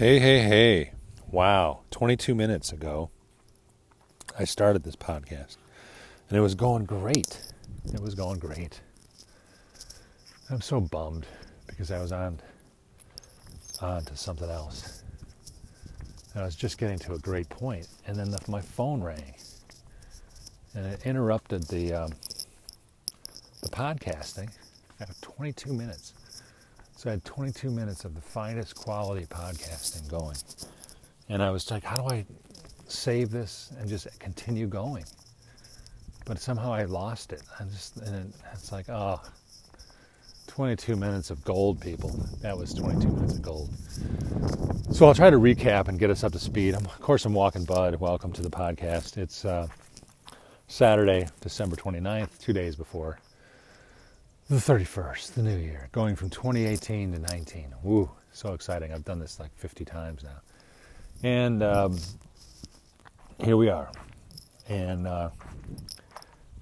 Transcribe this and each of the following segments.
Hey, hey, hey. Wow. 22 minutes ago, I started this podcast, and it was going great. It was going great. I'm so bummed because I was on, on to something else. And I was just getting to a great point, and then the, my phone rang, and it interrupted the, um, the podcasting. I have 22 minutes. So I had 22 minutes of the finest quality podcasting going. And I was like, how do I save this and just continue going? But somehow I lost it. I just, and it's like, oh, 22 minutes of gold, people. That was 22 minutes of gold. So I'll try to recap and get us up to speed. I'm, of course, I'm walking Bud. Welcome to the podcast. It's uh, Saturday, December 29th, two days before the 31st, the new year, going from 2018 to 19. Woo, so exciting. I've done this like 50 times now. And um, here we are. And uh,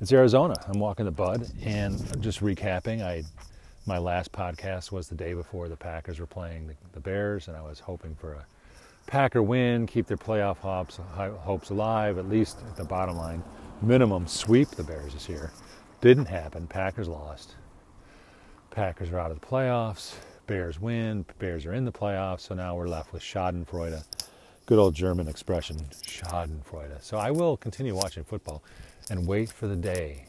it's Arizona. I'm walking the bud and just recapping. I my last podcast was the day before the Packers were playing the, the Bears, and I was hoping for a Packer win, keep their playoff hopes, hopes alive, at least at the bottom line, minimum sweep the Bears this year. Didn't happen. Packers lost. Packers are out of the playoffs. Bears win. Bears are in the playoffs. So now we're left with Schadenfreude. Good old German expression, Schadenfreude. So I will continue watching football and wait for the day.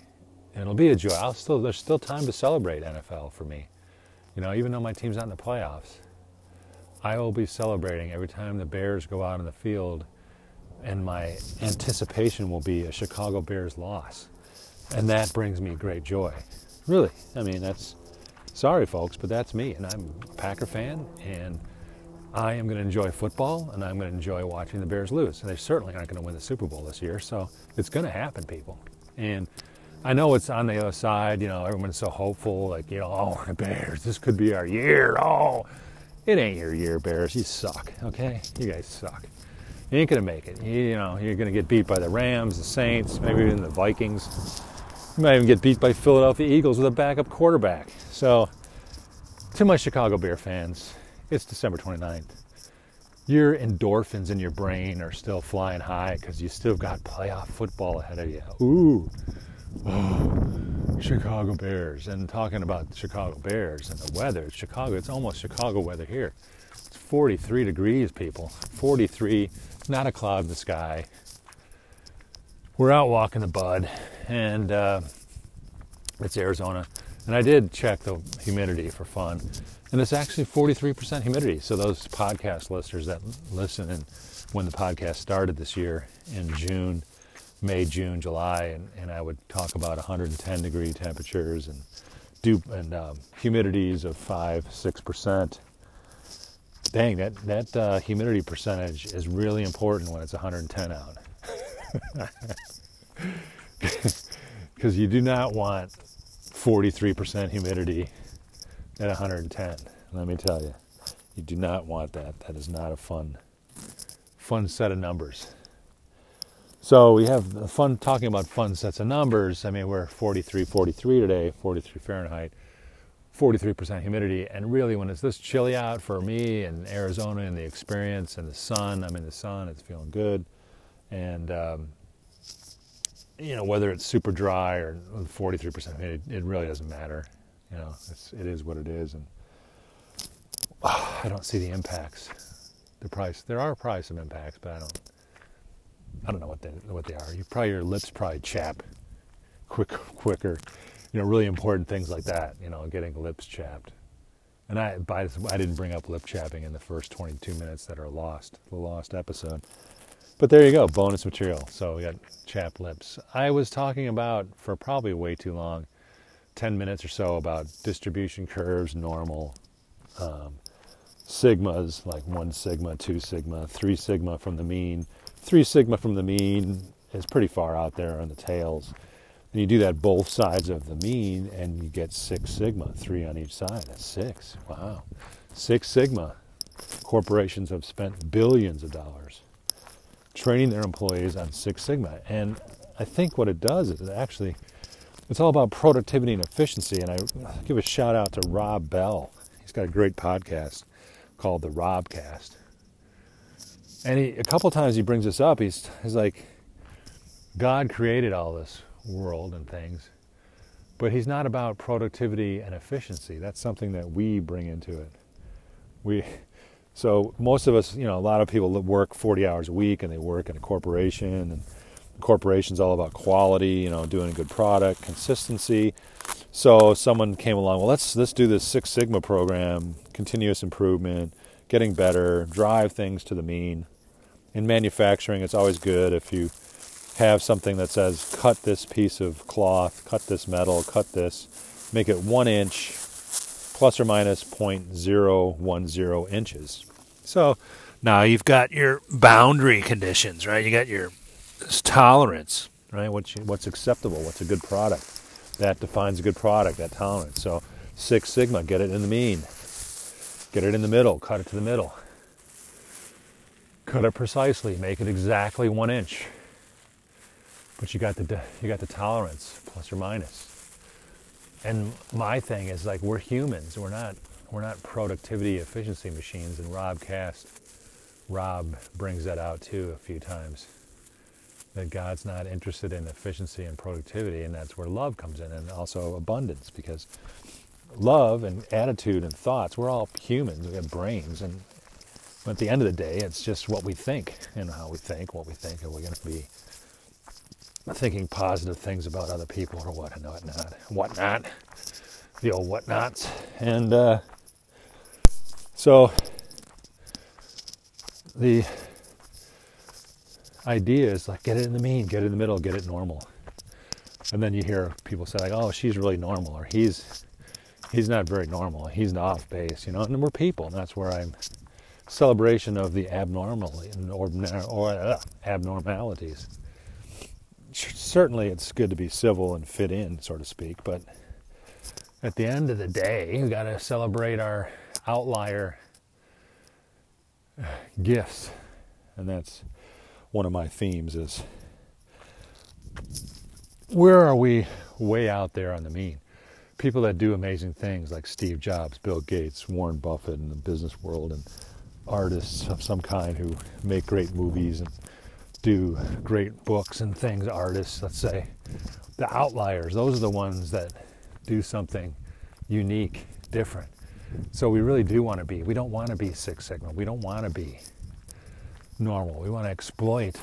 And it'll be a joy. I'll still there's still time to celebrate NFL for me. You know, even though my team's not in the playoffs, I will be celebrating every time the Bears go out on the field and my anticipation will be a Chicago Bears loss. And that brings me great joy. Really. I mean, that's sorry, folks, but that's me. And I'm a Packer fan, and I am going to enjoy football, and I'm going to enjoy watching the Bears lose. And they certainly aren't going to win the Super Bowl this year, so it's going to happen, people. And I know it's on the other side. You know, everyone's so hopeful, like, you know, oh, the Bears, this could be our year. Oh, it ain't your year, Bears. You suck, okay? You guys suck. You ain't going to make it. You, you know, you're going to get beat by the Rams, the Saints, maybe even the Vikings. You might even get beat by Philadelphia Eagles with a backup quarterback. So, to my Chicago Bear fans, it's December 29th. Your endorphins in your brain are still flying high because you still got playoff football ahead of you. Ooh, oh, Chicago Bears. And talking about Chicago Bears and the weather, it's Chicago, it's almost Chicago weather here. It's 43 degrees, people. 43, not a cloud in the sky we're out walking the bud, and uh, it's Arizona. And I did check the humidity for fun, and it's actually 43% humidity. So those podcast listeners that listen and when the podcast started this year in June, May, June, July, and, and I would talk about 110 degree temperatures and do and um, humidities of five, six percent. Dang, that that uh, humidity percentage is really important when it's 110 out. Because you do not want 43% humidity at 110. Let me tell you, you do not want that. That is not a fun, fun set of numbers. So we have fun talking about fun sets of numbers. I mean, we're 43, 43 today, 43 Fahrenheit, 43% humidity. And really, when it's this chilly out for me in Arizona and the experience and the sun, I'm in the sun, it's feeling good and um, you know whether it's super dry or 43%, it, it really doesn't matter. You know, it's, it is what it is, and I don't see the impacts. The price there are probably some impacts, but I don't. I don't know what they what they are. You probably your lips probably chap quick quicker. You know, really important things like that. You know, getting lips chapped. And I, I didn't bring up lip chapping in the first 22 minutes that are lost, the lost episode. But there you go, bonus material. So we got chapped lips. I was talking about for probably way too long, 10 minutes or so about distribution curves, normal, um, sigmas, like one sigma, two sigma, three sigma from the mean. Three sigma from the mean is pretty far out there on the tails. And you do that both sides of the mean and you get six sigma, three on each side. That's six. Wow. Six sigma. Corporations have spent billions of dollars training their employees on Six Sigma. And I think what it does is it actually, it's all about productivity and efficiency. And I give a shout out to Rob Bell. He's got a great podcast called the Robcast. And he, a couple times he brings this up. He's, he's like, God created all this world and things, but he's not about productivity and efficiency. That's something that we bring into it. We, so most of us, you know, a lot of people work 40 hours a week and they work in a corporation and the corporation's all about quality, you know, doing a good product, consistency. So someone came along, well, let's let's do this Six Sigma program, continuous improvement, getting better, drive things to the mean. In manufacturing, it's always good if you have something that says cut this piece of cloth, cut this metal, cut this, make it one inch plus or minus 0.010 inches. So now you've got your boundary conditions, right? You got your tolerance, right? What's, what's acceptable? What's a good product? That defines a good product, that tolerance. So Six Sigma, get it in the mean. Get it in the middle, cut it to the middle. Cut it precisely, make it exactly one inch but you got the you got the tolerance plus or minus and my thing is like we're humans. We're not we're not productivity efficiency machines and Robcast rob brings that out too a few times that god's not interested in efficiency and productivity and that's where love comes in and also abundance because love and attitude and thoughts we're all humans we have brains and at the end of the day it's just what we think and how we think what we think are we going to be thinking positive things about other people or what and whatnot, whatnot, the old whatnots, and uh, so the idea is like get it in the mean, get it in the middle, get it normal, and then you hear people say like, "Oh, she's really normal," or "He's he's not very normal, he's off base," you know, and we're people, and that's where I'm celebration of the abnormal or, or uh, abnormalities certainly it's good to be civil and fit in, so to speak, but at the end of the day, we got to celebrate our outlier gifts. And that's one of my themes is where are we way out there on the mean? People that do amazing things like Steve Jobs, Bill Gates, Warren Buffett in the business world and artists of some kind who make great movies and do great books and things, artists, let's say, the outliers, those are the ones that do something unique, different. So we really do want to be, we don't want to be Six Sigma. We don't want to be normal. We want to exploit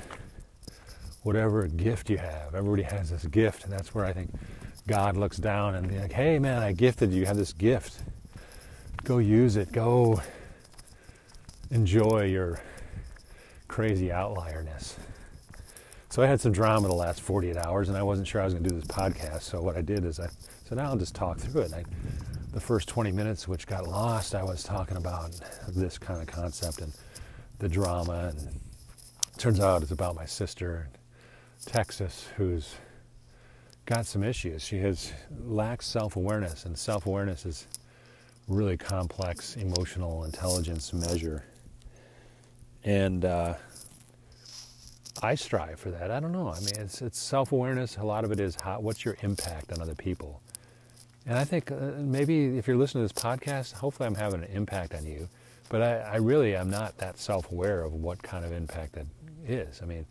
whatever gift you have. Everybody has this gift, and that's where I think God looks down and be like, hey man, I gifted you. You have this gift. Go use it. Go enjoy your crazy outlierness. So I had some drama the last 48 hours, and I wasn't sure I was going to do this podcast. So what I did is I said, now I'll just talk through it. I, the first 20 minutes, which got lost, I was talking about this kind of concept and the drama. And turns out it's about my sister in Texas, who's got some issues. She has lacks self-awareness, and self-awareness is really complex emotional intelligence measure. And uh, I strive for that. I don't know. I mean, it's it's self awareness. A lot of it is how, what's your impact on other people. And I think uh, maybe if you're listening to this podcast, hopefully I'm having an impact on you. But I, I really am not that self aware of what kind of impact that is. I mean,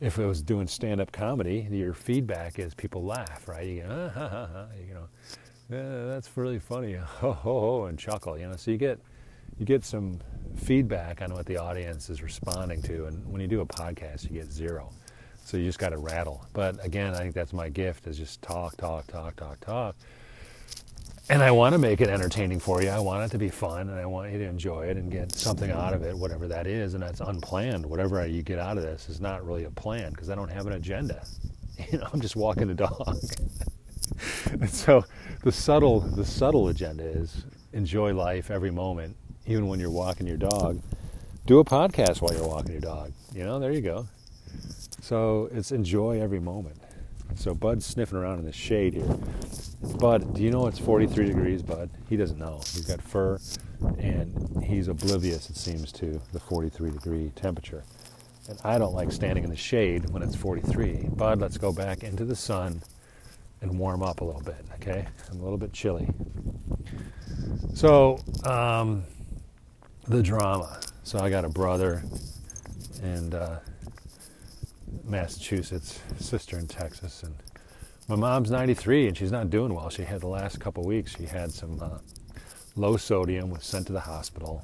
if it was doing stand up comedy, your feedback is people laugh, right? You go, ah, ha, ha, ha, you know, yeah, that's really funny, ho, ho, ho, and chuckle, you know. So you get you get some feedback on what the audience is responding to. And when you do a podcast, you get zero. So you just got to rattle. But again, I think that's my gift is just talk, talk, talk, talk, talk. And I want to make it entertaining for you. I want it to be fun and I want you to enjoy it and get something out of it, whatever that is. And that's unplanned. Whatever you get out of this is not really a plan because I don't have an agenda. You know, I'm just walking the dog. and so the subtle the subtle agenda is enjoy life every moment even when you're walking your dog, do a podcast while you're walking your dog. You know, there you go. So it's enjoy every moment. So Bud's sniffing around in the shade here. Bud, do you know it's 43 degrees, Bud? He doesn't know. He's got fur, and he's oblivious, it seems, to the 43 degree temperature. And I don't like standing in the shade when it's 43. Bud, let's go back into the sun and warm up a little bit, okay? I'm a little bit chilly. So, um, the drama. So I got a brother and uh, Massachusetts, sister in Texas, and my mom's 93 and she's not doing well. She had the last couple weeks. She had some uh, low sodium, was sent to the hospital,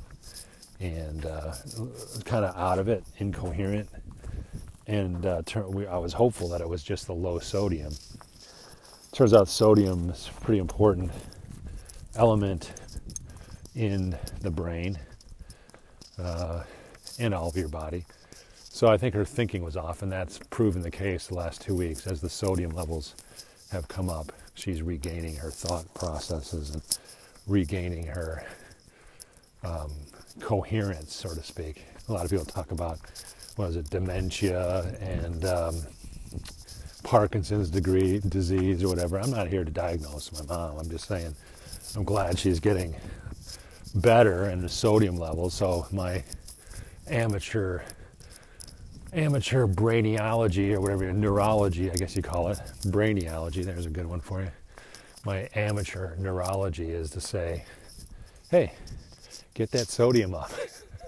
and uh, kind of out of it, incoherent. And uh, we, I was hopeful that it was just the low sodium. Turns out sodium is a pretty important element in the brain, uh, in all of your body. So I think her thinking was off, and that's proven the case the last two weeks as the sodium levels have come up. She's regaining her thought processes and regaining her um, coherence, so to speak. A lot of people talk about what is it, dementia and um, Parkinson's degree disease or whatever. I'm not here to diagnose my mom. I'm just saying I'm glad she's getting better in the sodium levels. So my amateur amateur brainiology or whatever neurology, I guess you call it, brainiology. There's a good one for you. My amateur neurology is to say, hey, get that sodium up.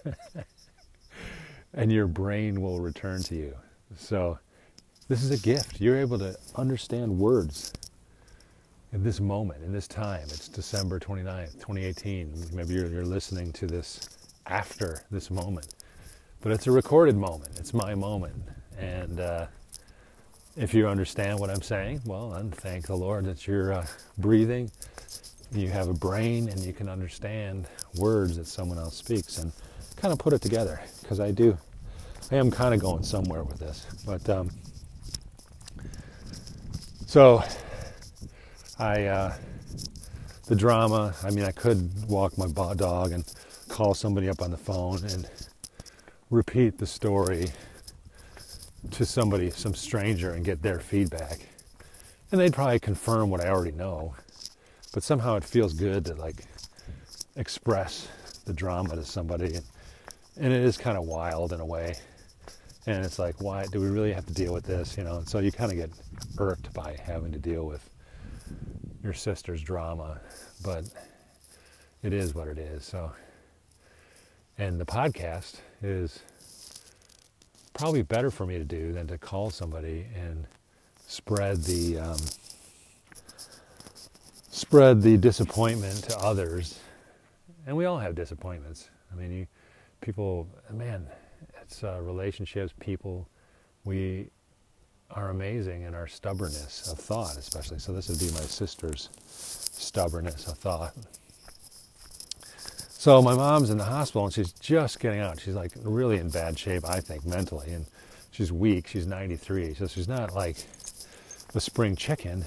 and your brain will return to you. So, this is a gift. You're able to understand words in this moment, in this time. It's December 29th, 2018. Maybe you're, you're listening to this after this moment. But it's a recorded moment. It's my moment. And uh, if you understand what I'm saying, well, then thank the Lord that you're uh, breathing, you have a brain, and you can understand words that someone else speaks and kind of put it together. Because I do, I am kind of going somewhere with this. But um, so I, uh, the drama, I mean, I could walk my dog and call somebody up on the phone and repeat the story to somebody, some stranger, and get their feedback. And they'd probably confirm what I already know. But somehow it feels good to like express the drama to somebody. And, and it is kind of wild in a way. And it's like, why do we really have to deal with this? You know, and so you kind of get irked by having to deal with your sister's drama. But it is what it is. So, and the podcast is probably better for me to do than to call somebody and spread the um, spread the disappointment to others. And we all have disappointments. I mean, you, people, man, it's uh, relationships, people. We are amazing in our stubbornness of thought, especially. So this would be my sister's stubbornness of thought. So my mom's in the hospital and she's just getting out. She's like really in bad shape, I think, mentally, and she's weak. She's 93, so she's not like the spring chicken.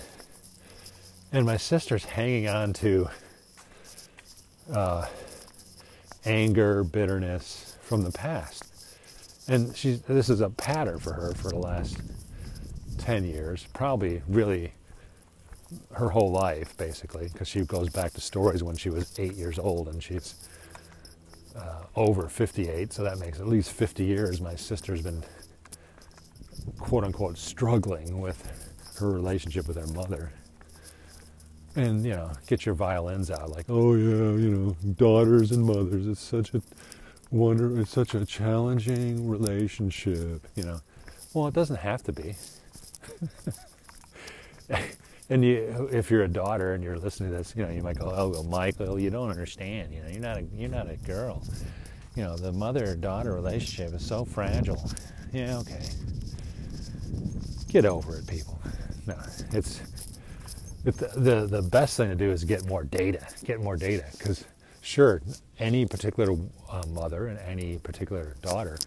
And my sister's hanging on to uh, anger, bitterness from the past, and she's this is a pattern for her for the last 10 years, probably really her whole life, basically, because she goes back to stories when she was eight years old and she's uh, over 58, so that makes at least 50 years my sister's been quote unquote struggling with her relationship with her mother. And, you know, get your violins out like, oh yeah, you know, daughters and mothers, it's such a wonder, it's such a challenging relationship, you know. Well, it doesn't have to be. and you, if you're a daughter and you're listening to this, you know, you might go, "Oh, well, Michael, you don't understand. You know, you're not a, you're not a girl. You know, the mother-daughter relationship is so fragile." Yeah, okay. Get over it, people. No, it's, the, the the best thing to do is get more data. Get more data because, sure, any particular uh, mother and any particular daughter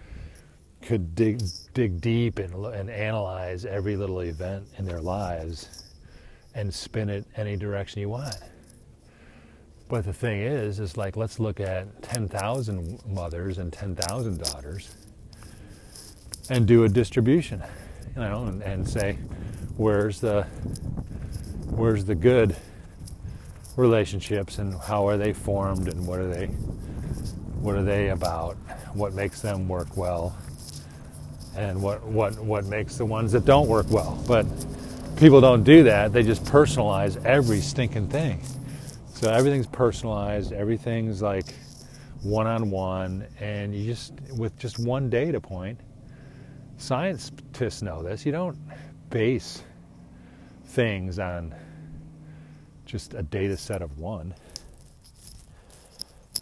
could dig dig deep and, and analyze every little event in their lives and spin it any direction you want. But the thing is, is like let's look at 10,000 mothers and 10,000 daughters and do a distribution, you know, and, and say where's the where's the good relationships and how are they formed and what are they what are they about? What makes them work well? And what what what makes the ones that don't work well? But people don't do that. They just personalize every stinking thing. So everything's personalized. Everything's like one on one, and you just, with just one data point, scientists know this, you don't base things on just a data set of one.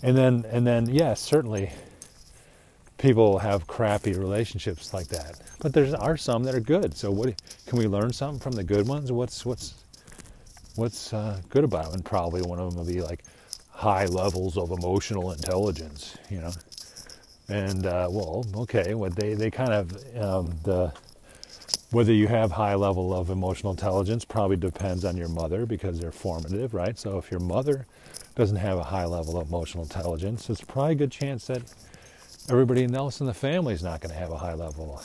And then, and then, yes, certainly people have crappy relationships like that. But there are some that are good. So what can we learn something from the good ones? What's what's what's uh, good about them? And probably one of them will be like high levels of emotional intelligence, you know. And uh, well, okay, what they they kind of um, the whether you have high level of emotional intelligence probably depends on your mother because they're formative, right? So if your mother doesn't have a high level of emotional intelligence, it's probably a good chance that everybody else in the family is not going to have a high level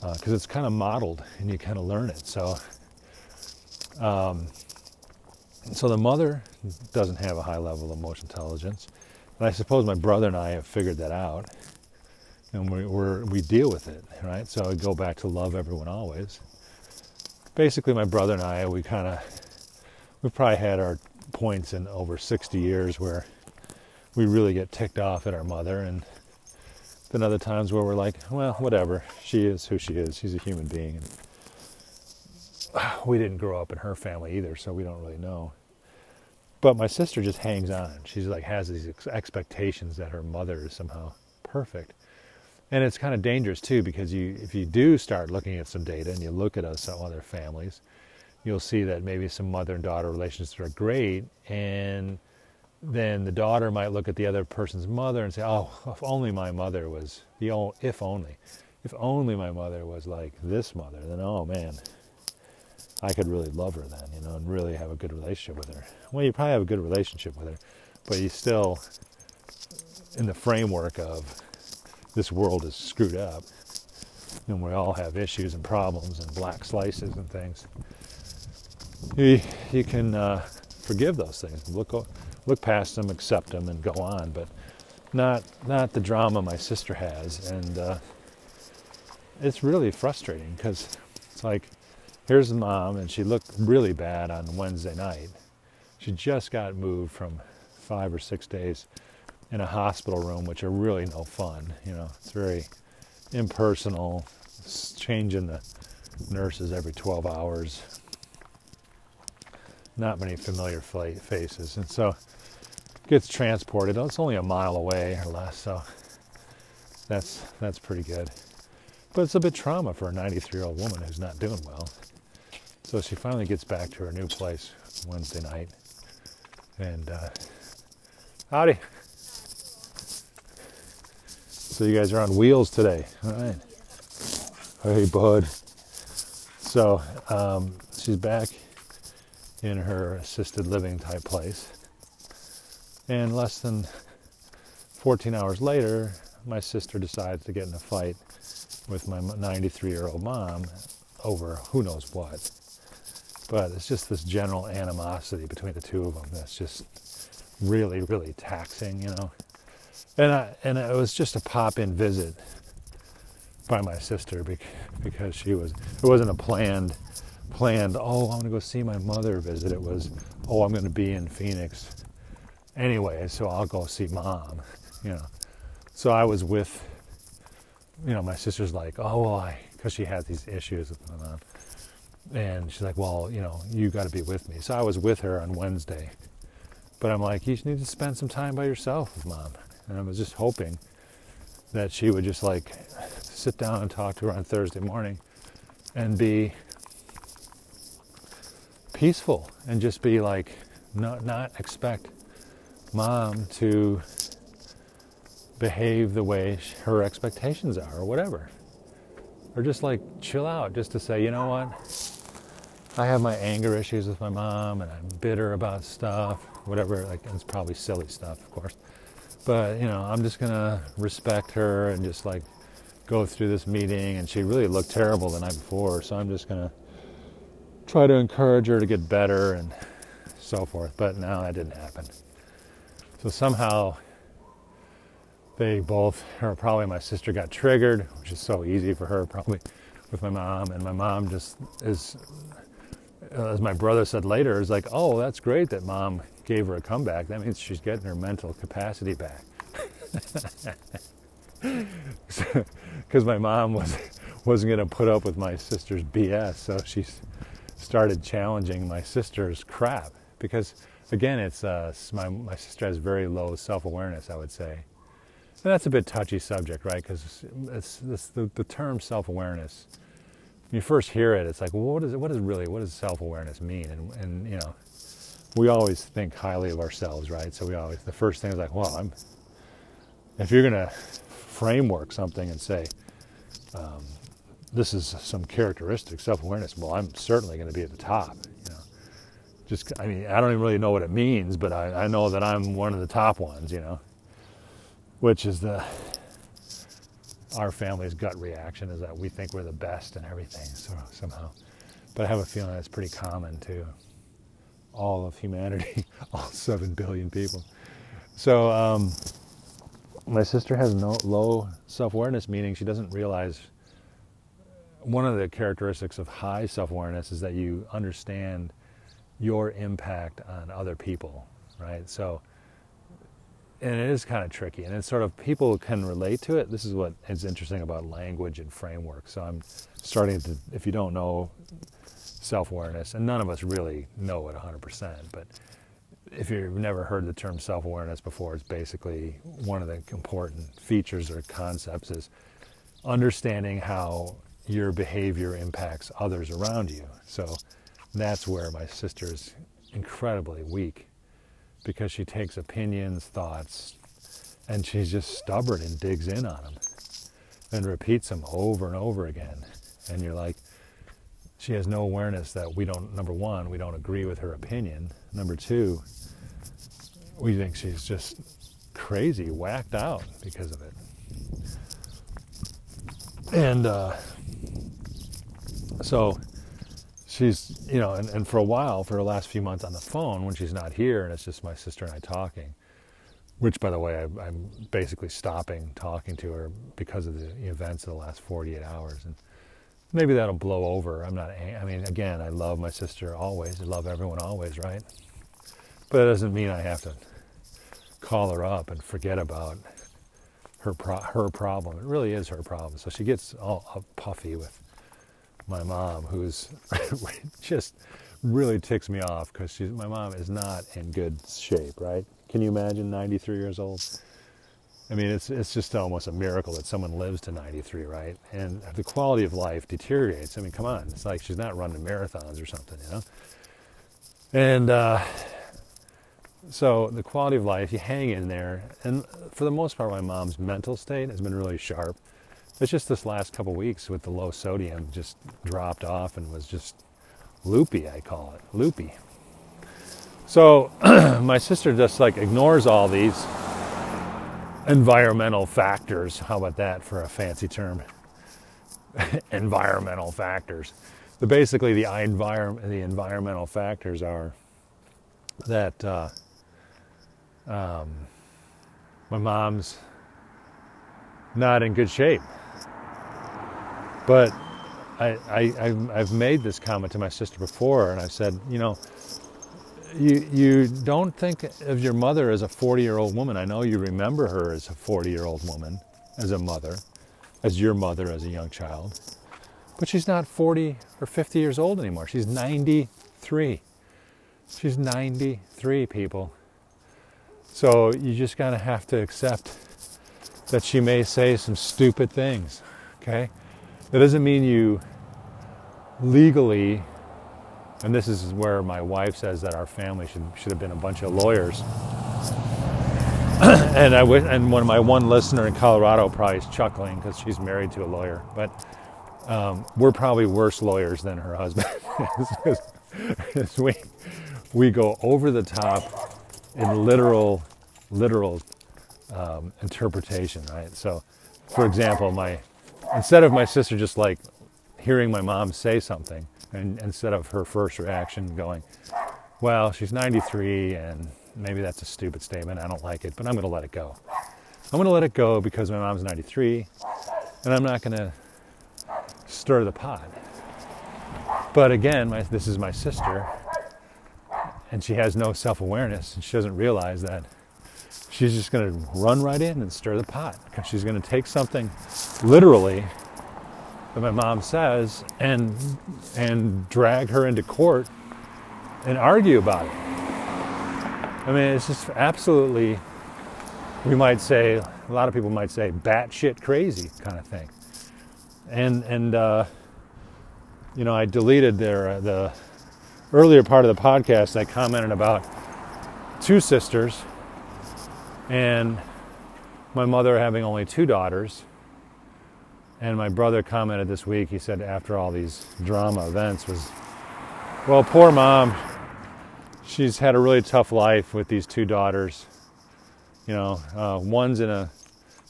because uh, it's kind of modeled and you kind of learn it. So, um, so the mother doesn't have a high level of emotional intelligence, and I suppose my brother and I have figured that out, and we we we deal with it, right? So I go back to love everyone always. Basically, my brother and I, we kind of we've probably had our points in over 60 years where we really get ticked off at our mother and then other times where we're like, well, whatever. She is who she is. She's a human being. And we didn't grow up in her family either, so we don't really know. But my sister just hangs on. She's like has these ex- expectations that her mother is somehow perfect. And it's kind of dangerous too because you if you do start looking at some data and you look at us some other families, you'll see that maybe some mother and daughter relationships are great and then the daughter might look at the other person's mother and say, "Oh, if only my mother was the only, if only, if only my mother was like this mother, then oh man, I could really love her then, you know, and really have a good relationship with her." Well, you probably have a good relationship with her, but you still, in the framework of this world is screwed up, and we all have issues and problems and black slices and things. You, you can uh, forgive those things. Look look past them, accept them, and go on. But not not the drama my sister has, and uh, it's really frustrating because it's like here's mom, and she looked really bad on Wednesday night. She just got moved from five or six days in a hospital room, which are really no fun. You know, it's very impersonal. It's changing the nurses every 12 hours. Not many familiar faces, and so gets transported. It's only a mile away or less, so that's that's pretty good. But it's a bit trauma for a 93 year old woman who's not doing well. So she finally gets back to her new place Wednesday night, and uh, howdy. So you guys are on wheels today, all right? Hey, bud. So um, she's back in her assisted living type place and less than 14 hours later, my sister decides to get in a fight with my 93 year old mom over who knows what. But it's just this general animosity between the two of them that's just really, really taxing, you know. And I, and it was just a pop-in visit by my sister because she was it wasn't a planned planned oh I'm to go see my mother visit it was oh I'm to be in Phoenix anyway, so I'll go see mom, you know. So I was with, you know, my sister's like, oh, well, I, because she had these issues with my mom. And she's like, well, you know, you got to be with me. So I was with her on Wednesday. But I'm like, you need to spend some time by yourself with mom. And I was just hoping that she would just like sit down and talk to her on Thursday morning and be peaceful and just be like, not, not expect mom to behave the way her expectations are or whatever. Or just like chill out, just to say, you know what? I have my anger issues with my mom and I'm bitter about stuff, whatever. Like, it's probably silly stuff, of course. But, you know, I'm just going to respect her and just like go through this meeting. And she really looked terrible the night before. So I'm just going to try to encourage her to get better and so forth. But no, that didn't happen. So somehow they both, or probably my sister got triggered, which is so easy for her probably with my mom. And my mom just is, as my brother said later, is like, oh, that's great that mom gave her a comeback, that means she's getting her mental capacity back. Because my mom was wasn't going to put up with my sister's BS, so she started challenging my sister's crap. Because again, it's uh, my my sister has very low self awareness, I would say. And that's a bit touchy subject, right? Because the, the term self awareness when you first hear it, it's like, well, what is? What is really what does self awareness mean? And, and you know, we always think highly of ourselves, right? So we always the first thing is like, well, I'm. If you're gonna framework something and say, um, this is some characteristic self awareness, well, I'm certainly going to be at the top. Just I mean, I don't even really know what it means, but I, I know that I'm one of the top ones. You know, which is the our family's gut reaction is that we think we're the best and everything so, somehow. But I have a feeling that's pretty common to all of humanity, all seven billion people. So um, my sister has no low self-awareness, meaning she doesn't realize. One of the characteristics of high self-awareness is that you understand your impact on other people, right? So and it is kind of tricky and it's sort of people can relate to it. This is what is interesting about language and framework. So i'm starting to if you don't know self-awareness and none of us really know it 100% but if you've never heard the term self-awareness before it's basically one of the important features or concepts is understanding how your behavior impacts others around you. So that's where my sister is incredibly weak because she takes opinions, thoughts, and she's just stubborn and digs in on them and repeats them over and over again. And you're like, she has no awareness that we don't, number one, we don't agree with her opinion. Number two, we think she's just crazy, whacked out because of it. And uh, so she's, you know, and, and for a while, for the last few months on the phone when she's not here and it's just my sister and I talking, which, by the way, I, am basically stopping talking to her because of the events of the last 48 hours. And maybe that'll blow over. I'm not, I mean, again, I love my sister always. I love everyone always, right? But it doesn't mean I have to call her up and forget about her pro- her problem. It really is her problem. So she gets all puffy with my mom, who's just really ticks me off because she's my mom is not in good shape. Right? Can you imagine 93 years old? I mean, it's it's just almost a miracle that someone lives to 93, right? And the quality of life deteriorates. I mean, come on, it's like she's not running marathons or something, you know. And uh, so the quality of life, you hang in there, and for the most part, my mom's mental state has been really sharp. It's just this last couple weeks with the low sodium just dropped off and was just loopy, I call it, loopy. So my sister just like ignores all these environmental factors. How about that for a fancy term? environmental factors. But basically, the, the environmental factors are that uh, um, my mom's not in good shape. But I, I, I've made this comment to my sister before, and I've said, you know, you, you don't think of your mother as a 40 year old woman. I know you remember her as a 40 year old woman, as a mother, as your mother as a young child. But she's not 40 or 50 years old anymore. She's 93. She's 93, people. So you just kind of have to accept that she may say some stupid things, okay? That doesn't mean you legally, and this is where my wife says that our family should, should have been a bunch of lawyers. and I w- and one of my one listener in Colorado probably is chuckling because she's married to a lawyer, but um, we're probably worse lawyers than her husband. we we go over the top in literal literal um, interpretation, right? So, for example, my instead of my sister just like hearing my mom say something, and instead of her first reaction going, well, she's 93 and maybe that's a stupid statement, I don't like it, but I'm going to let it go. I'm going to let it go because my mom's 93 and I'm not going to stir the pot. But again, my, this is my sister, and she has no self awareness, and she doesn't realize that she's just going to run right in and stir the pot because she's going to take something literally that my mom says and and drag her into court and argue about it. I mean, it's just absolutely, we might say, a lot of people might say, batshit crazy kind of thing. And and uh, you know, I deleted their uh, the earlier part of the podcast. I commented about two sisters and my mother having only two daughters. And my brother commented this week, he said, after all these drama events, was, well, poor mom. She's had a really tough life with these two daughters. You know, uh, one's in a,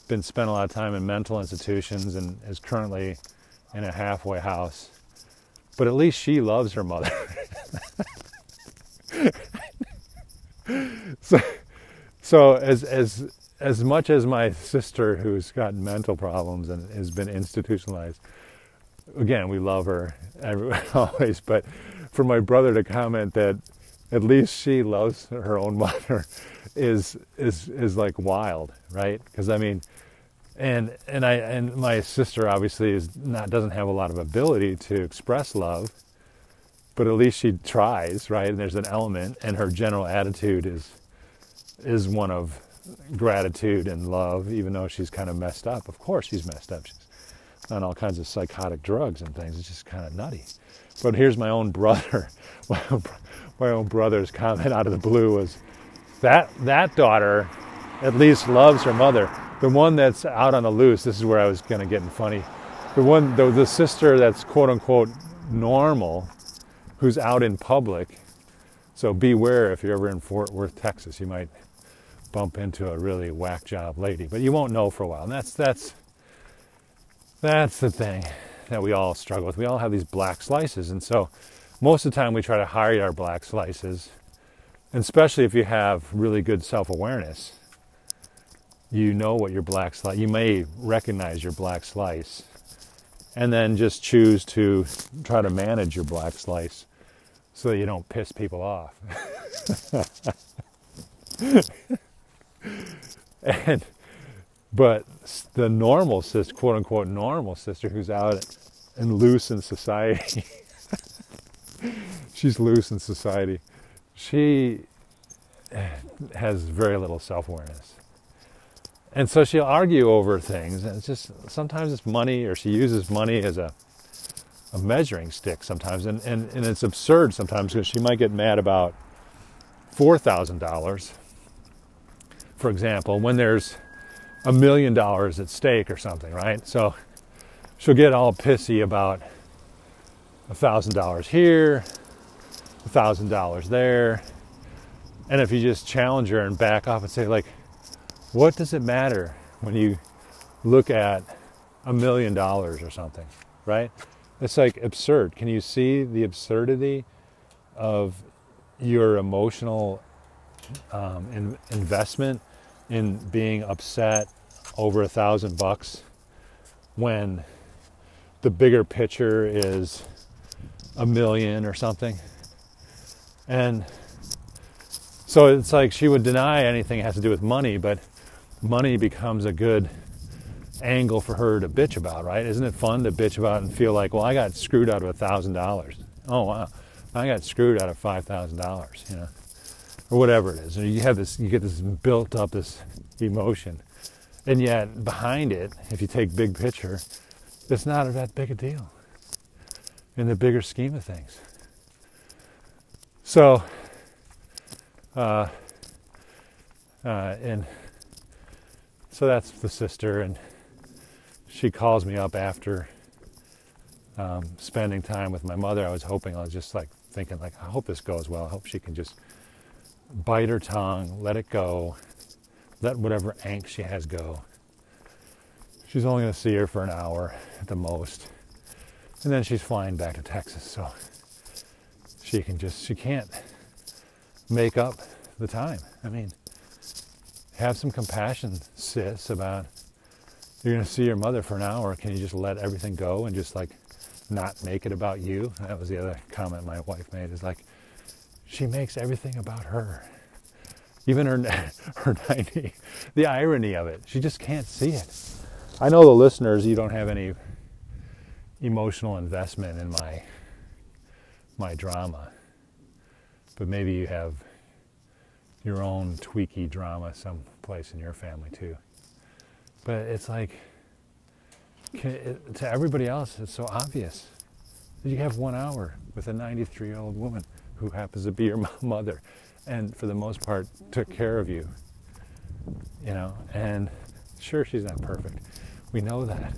been spent a lot of time in mental institutions and is currently in a halfway house. But at least she loves her mother. so, so as as as much as my sister, who's got mental problems and has been institutionalized, again, we love her always. But for my brother to comment that at least she loves her own mother is is is like wild, right? Because I mean, and and I and my sister obviously is not doesn't have a lot of ability to express love, but at least she tries, right? And there's an element, and her general attitude is is one of gratitude and love, even though she's kind of messed up. Of course, she's messed up. She's on all kinds of psychotic drugs and things. It's just kind of nutty. But here's my own brother. My own brother's comment out of the blue was that that daughter at least loves her mother. The one that's out on the loose. This is where I was kind of getting funny. The one, the, the sister that's quote unquote normal, who's out in public. So beware if you're ever in Fort Worth, Texas. You might bump into a really whack job lady, but you won't know for a while. And that's that's that's the thing that we all struggle with. We all have these black slices, and so most of the time we try to hide our black slices, and especially if you have really good self-awareness. You know what your black slice. You may recognize your black slice, and then just choose to try to manage your black slice so that you don't piss people off. and but the normal sister, quote unquote normal sister, who's out and loose in society, she's loose in society. She has very little self awareness. And so she'll argue over things, and it's just sometimes it's money, or she uses money as a, a measuring stick sometimes, and, and, and it's absurd sometimes because she might get mad about $4,000 for example, when there's a million dollars at stake or something, right? So she'll get all pissy about a thousand dollars here, a thousand dollars there. And if you just challenge her and back off and say, like, what does it matter when you look at a million dollars or something, right? It's like absurd. Can you see the absurdity of your emotional um, in, investment in being upset over a thousand bucks when the bigger picture is a million or something. And so it's like she would deny anything has to do with money, but money becomes a good angle for her to bitch about, right? Isn't it fun to bitch about and feel like, well, I got screwed out of a thousand dollars. Oh wow, I got screwed out of five thousand dollars. You know, or whatever it is. And you have this, you get this built up this emotion, and yet behind it, if you take big picture, it's not that big a deal in the bigger scheme of things. So, uh, uh, and so that's the sister, and she calls me up after um, spending time with my mother. I was hoping I was just like thinking like I hope this goes well. I hope she can just bite her tongue, let it go, let whatever angst she has go. She's only going to see her for an hour at the most. And then she's flying back to Texas, so she can just, she can't make up the time. I mean, have some compassion, sis, about you're going to see your mother for an hour. Can you just let everything go and just like not make it about you? That was the other comment my wife made is like, she makes everything about her. Even her, her 90, the irony of it, she just can't see it. I know the listeners, you don't have any emotional investment in my my drama, but maybe you have your own tweaky drama someplace in your family too. But it's like to everybody else, it's so obvious. You have one hour with a 93 year old woman who happens to be your mother and for the most part took care of you. You know, and sure, she's not perfect. We know that.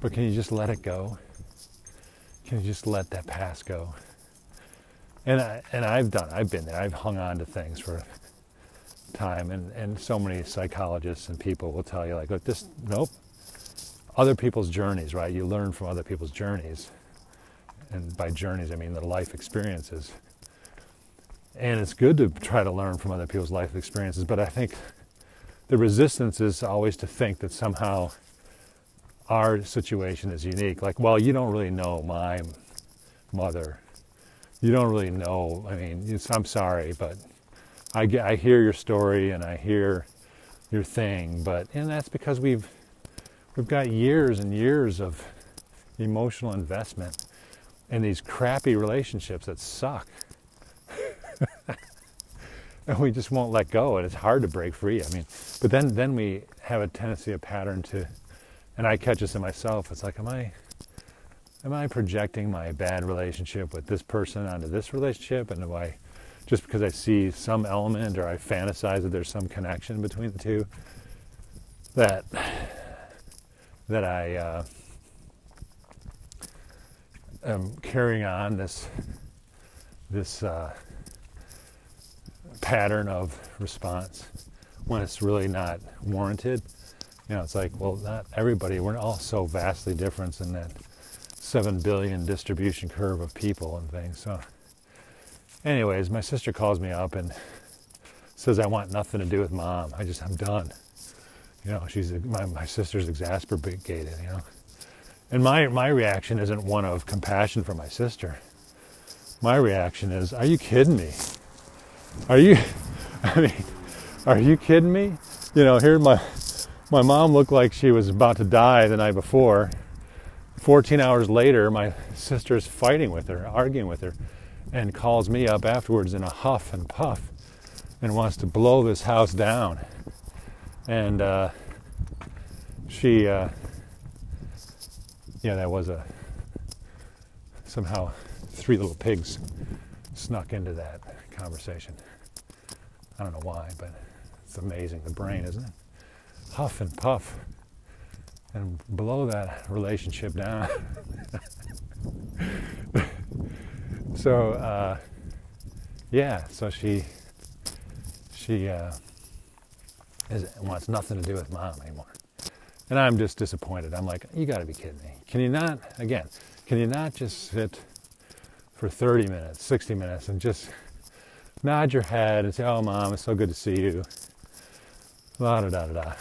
But can you just let it go? Can you just let that past go? And I, and I've done. I've been there. I've hung on to things for time, and and so many psychologists and people will tell you like, look, this nope. Other people's journeys, right? You learn from other people's journeys, and by journeys I mean the life experiences. And it's good to try to learn from other people's life experiences, but I think the resistance is always to think that somehow our situation is unique. Like, well, you don't really know my mother. You don't really know. I mean, I'm sorry, but I, I hear your story and I hear your thing, but and that's because we've we've got years and years of emotional investment in these crappy relationships that suck. and we just won't let go and it's hard to break free. I mean, but then then we have a tendency a pattern to and I catch this in myself. It's like, am I, am I projecting my bad relationship with this person onto this relationship? And do I, just because I see some element or I fantasize that there's some connection between the two, that that I uh, am carrying on this this uh, pattern of response when it's really not warranted you know, it's like, well, not everybody, we're all so vastly different in that 7 billion distribution curve of people and things. So, anyways, my sister calls me up and says, I want nothing to do with mom. I just, I'm done. You know, she's, my, my sister's exasperated, you know. And my, my reaction isn't one of compassion for my sister. My reaction is, are you kidding me? Are you, I mean, are you kidding me? You know, here my, my mom looked like she was about to die the night before. 14 hours later, my sister's fighting with her, arguing with her, and calls me up afterwards in a huff and puff and wants to blow this house down. And uh, she, uh, yeah, that was a somehow three little pigs snuck into that conversation. I don't know why, but it's amazing. The brain, isn't it? huff and puff and blow that relationship down. so uh, yeah, so she she uh, is, wants nothing to do with mom anymore, and I'm just disappointed. I'm like, you got to be kidding me! Can you not again? Can you not just sit for 30 minutes, 60 minutes, and just nod your head and say, "Oh, mom, it's so good to see you." La da da da da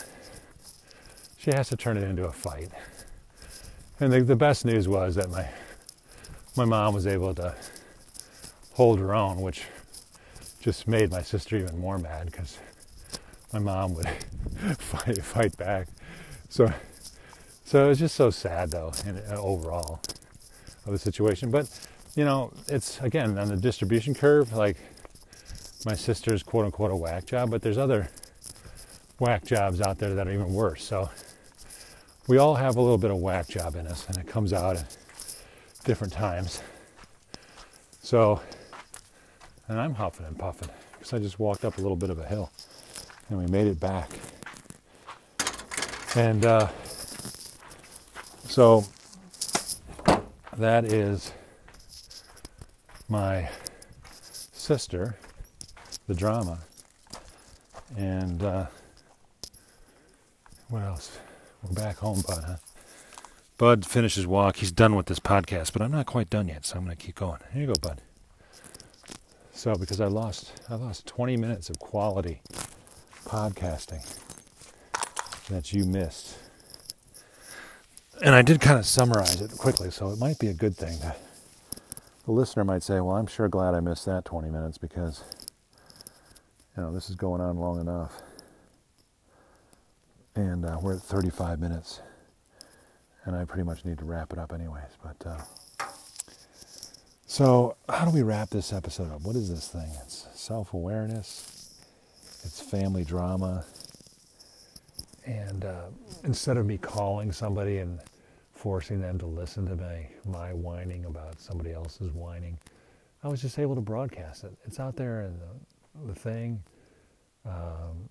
she has to turn it into a fight. And the, the best news was that my my mom was able to hold her own, which just made my sister even more mad because my mom would fight fight back. So so it was just so sad though, uh, overall of the situation. But you know, it's again on the distribution curve, like my sister's quote unquote a whack job, but there's other whack jobs out there that are even worse. So we all have a little bit of whack job in us, and it comes out at different times. So, and I'm huffing and puffing because I just walked up a little bit of a hill and we made it back. And uh, so that is my sister, the drama. And uh, what else? We're back home, Bud, huh? Bud finishes walk. He's done with this podcast, but I'm not quite done yet, so I'm going to keep going. Here you go, Bud. So, because I lost, I lost 20 minutes of quality podcasting that you missed, and I did kind of summarize it quickly, so it might be a good thing to the listener might say, "Well, I'm sure glad I missed that 20 minutes because you know this is going on long enough." And uh, we're at 35 minutes, and I pretty much need to wrap it up anyways. But uh, so, how do we wrap this episode up? What is this thing? It's self-awareness. It's family drama. And uh, instead of me calling somebody and forcing them to listen to my, my whining about somebody else's whining. I was just able to broadcast it. It's out there in the, the thing. Um,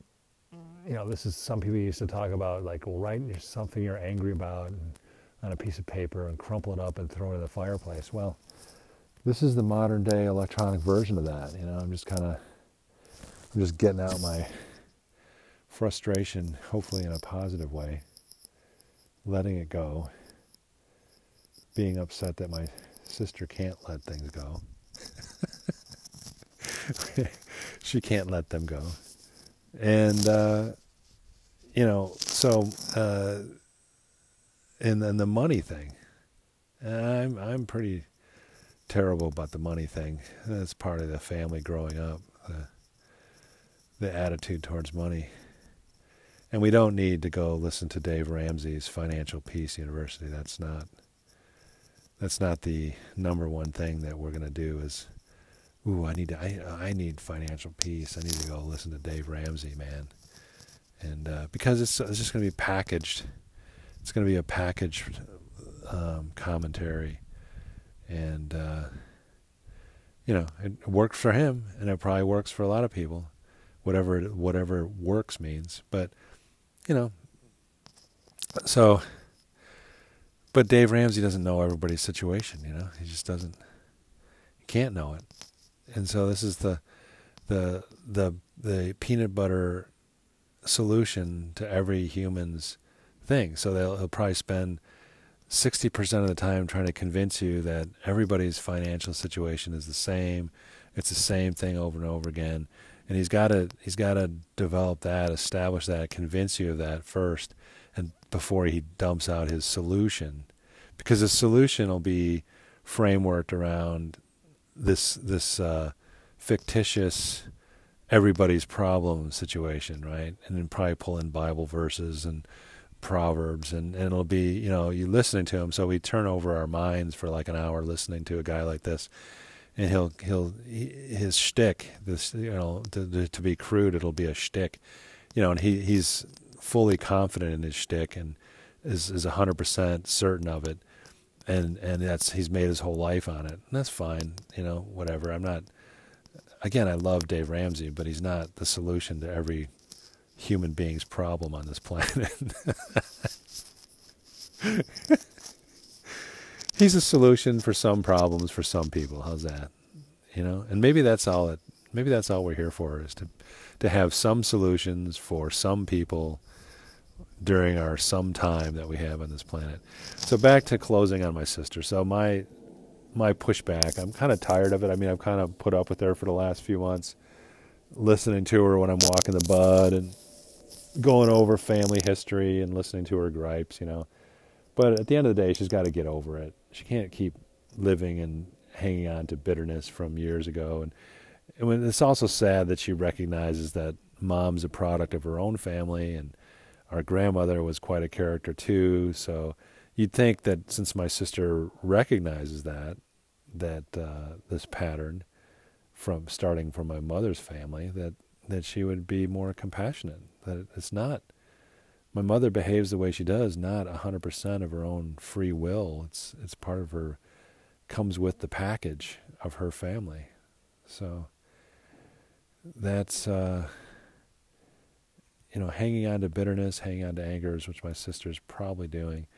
you know, this is some people used to talk about like, well, write something you're angry about and, on a piece of paper and crumple it up and throw it in the fireplace. Well, this is the modern day electronic version of that. You know, I'm just kind of, I'm just getting out my frustration, hopefully in a positive way, letting it go, being upset that my sister can't let things go. she can't let them go. And, uh, you know, so, uh, and then the money thing. I'm, I'm pretty terrible about the money thing. That's part of the family growing up, the, the attitude towards money. And we don't need to go listen to Dave Ramsey's Financial Peace University. That's not that's not the number one thing that we're going to do is ooh i need to I, I need financial peace. I need to go listen to dave ramsey man. And uh, because it's, it's just going to be packaged it's going to be a packaged um, commentary. And uh, you know it works for him and it probably works for a lot of people whatever whatever works means. But you know so but Dave Ramsey doesn't know everybody's situation, you know. He just doesn't he can't know it. And so this is the the the the peanut butter solution to every human's thing. So they'll he'll probably spend 60% of the time trying to convince you that everybody's financial situation is the same. It's the same thing over and over again. And he's got to he's got to develop that, establish that, convince you of that first and before he dumps out his solution because the solution will be frameworked around this this uh, fictitious everybody's problem situation, right? And then probably pull in Bible verses and proverbs, and, and it'll be you know you listening to him. So we turn over our minds for like an hour listening to a guy like this, and he'll he'll his shtick this you know to, to be crude, it'll be a shtick, you know, and he he's fully confident in his shtick and is is hundred percent certain of it and and that's he's made his whole life on it. And that's fine, you know, whatever. I'm not. Again, I love Dave Ramsey, but he's not the solution to every human being's problem on this planet. he's a solution for some problems for some people. How's that? You know, and maybe that's all it. Maybe that's all we're here for is to to have some solutions for some people during our some time that we have on this planet. So back to closing on my sister. So my my pushback, I'm kind of tired of it. I mean, I've kind of put up with her for the last few months, listening to her when I'm walking the bud and going over family history and listening to her gripes, you know. But at the end of the day, she's got to get over it. She can't keep living and hanging on to bitterness from years ago. And, and it's also sad that she recognizes that mom's a product of her own family and our grandmother was quite a character too. So you'd think that since my sister recognizes that, that uh, this pattern from starting from my mother's family, that that she would be more compassionate. That it's not. My mother behaves the way she does, not a hundred percent of her own free will. It's it's part of her, comes with the package of her family. So. That's. Uh, you know, hanging on to bitterness, hanging on to angers, which my sister's probably doing,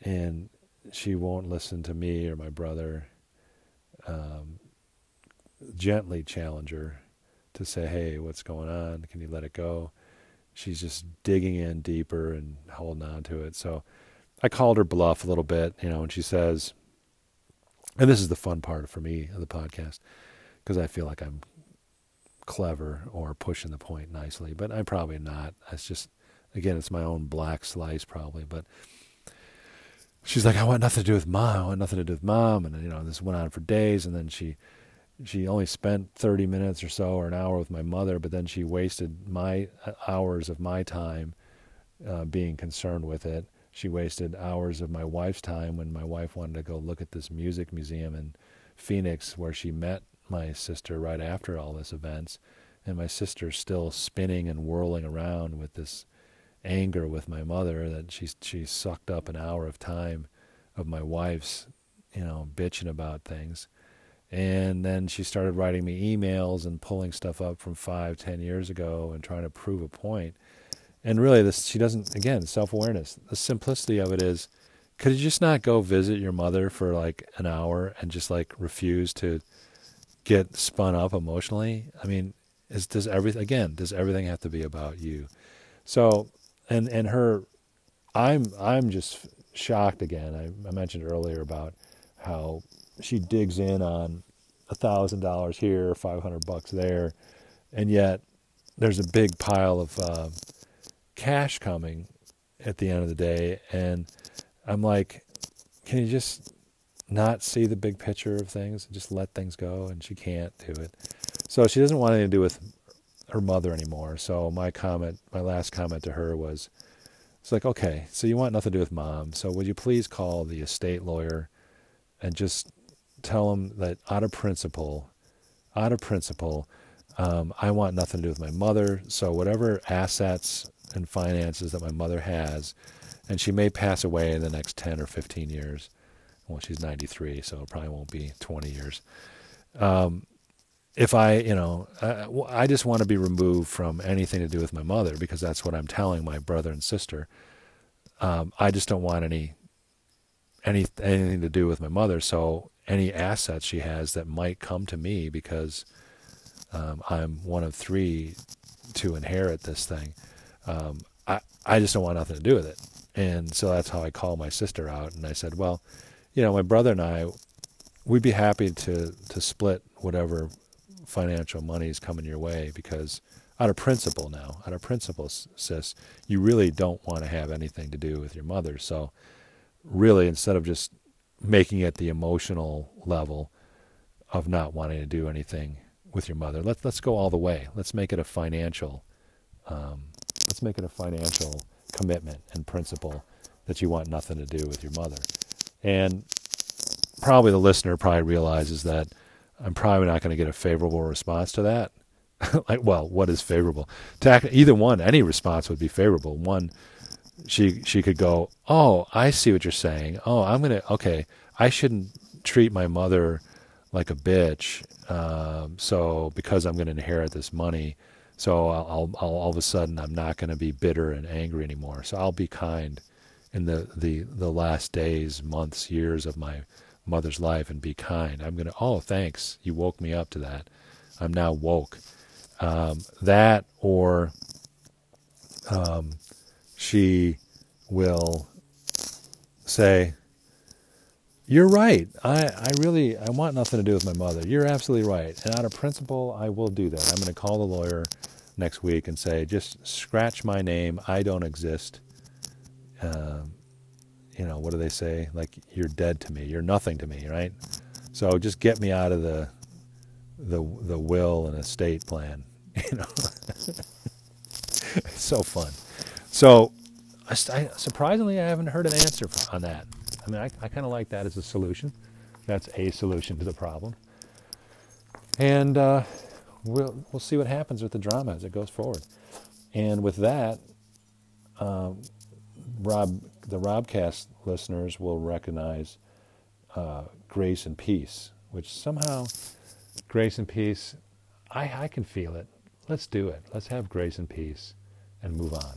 and she won't listen to me or my brother. Um, gently challenge her to say, "Hey, what's going on? Can you let it go?" She's just digging in deeper and holding on to it. So I called her bluff a little bit, you know, and she says, and this is the fun part for me of the podcast because I feel like I'm clever or pushing the point nicely, but I'm probably not. It's just, again, it's my own black slice probably. But she's like, I want nothing to do with mom. I want nothing to do with mom. And you know, this went on for days. And then she, she only spent 30 minutes or so or an hour with my mother, but then she wasted my uh, hours of my time uh, being concerned with it. She wasted hours of my wife's time when my wife wanted to go look at this music museum in Phoenix where she met my sister right after all this events. And my sister's still spinning and whirling around with this anger with my mother that she she sucked up an hour of time of my wife's, you know, bitching about things. And then she started writing me emails and pulling stuff up from five, ten years ago and trying to prove a point. And really, this she doesn't. Again, self awareness. The simplicity of it is, could you just not go visit your mother for like an hour and just like refuse to get spun up emotionally? I mean, is does everything again? Does everything have to be about you? So and and her i'm i'm just shocked again I, I mentioned earlier about how she digs in on a thousand dollars here five hundred bucks there and yet there's a big pile of uh, cash coming at the end of the day and i'm like can you just not see the big picture of things and just let things go and she can't do it so she doesn't want anything to do with her mother anymore. So my comment, my last comment to her was, it's like, okay, so you want nothing to do with mom. So would you please call the estate lawyer and just tell them that out of principle, out of principle, um, I want nothing to do with my mother. So whatever assets and finances that my mother has, and she may pass away in the next 10 or 15 years. Well, she's 93, so it probably won't be 20 years. Um, if I, you know, I, I just want to be removed from anything to do with my mother because that's what I'm telling my brother and sister. Um, I just don't want any, any anything to do with my mother. So any assets she has that might come to me because um, I'm one of three to inherit this thing. Um, I I just don't want nothing to do with it. And so that's how I called my sister out, and I said, well, you know, my brother and I, we'd be happy to to split whatever financial money is coming your way because out of principle now, out of principle, sis, you really don't want to have anything to do with your mother. So really, instead of just making it the emotional level of not wanting to do anything with your mother, let's let's go all the way. Let's make it a financial, um, let's make it a financial commitment and principle that you want nothing to do with your mother. And probably the listener probably realizes that I'm probably not going to get a favorable response to that. like, well, what is favorable? To either one, any response would be favorable. One, she she could go, "Oh, I see what you're saying. Oh, I'm gonna okay. I shouldn't treat my mother like a bitch. Um, so because I'm to inherit this money, so I'll, I'll, all of a sudden I'm not to be bitter and angry anymore. So I'll be kind in the the the last days, months, years of my mother's life and be kind. I'm to, oh, thanks. You woke me up to that. I'm now woke. Um, that or um, she will say, you're right. I, I really I want nothing to do with my mother. You're absolutely right. And out of principle, I will do that. I'm going to call the lawyer next week and say, just scratch my name. I don't exist. Um, you know, what do they say? Like you're dead to me. You're nothing to me, right? So just get me out of the the the will and estate plan. You know, it's so fun. So I, surprisingly, I haven't heard an answer on that. I mean, I, I kind of like that as a solution. That's a solution to the problem. And uh, we'll we'll see what happens with the drama as it goes forward. And with that, um, Rob, the Robcast listeners will recognize uh, grace and peace, which somehow grace and peace, I, I can feel it. Let's do it. Let's have grace and peace and move on.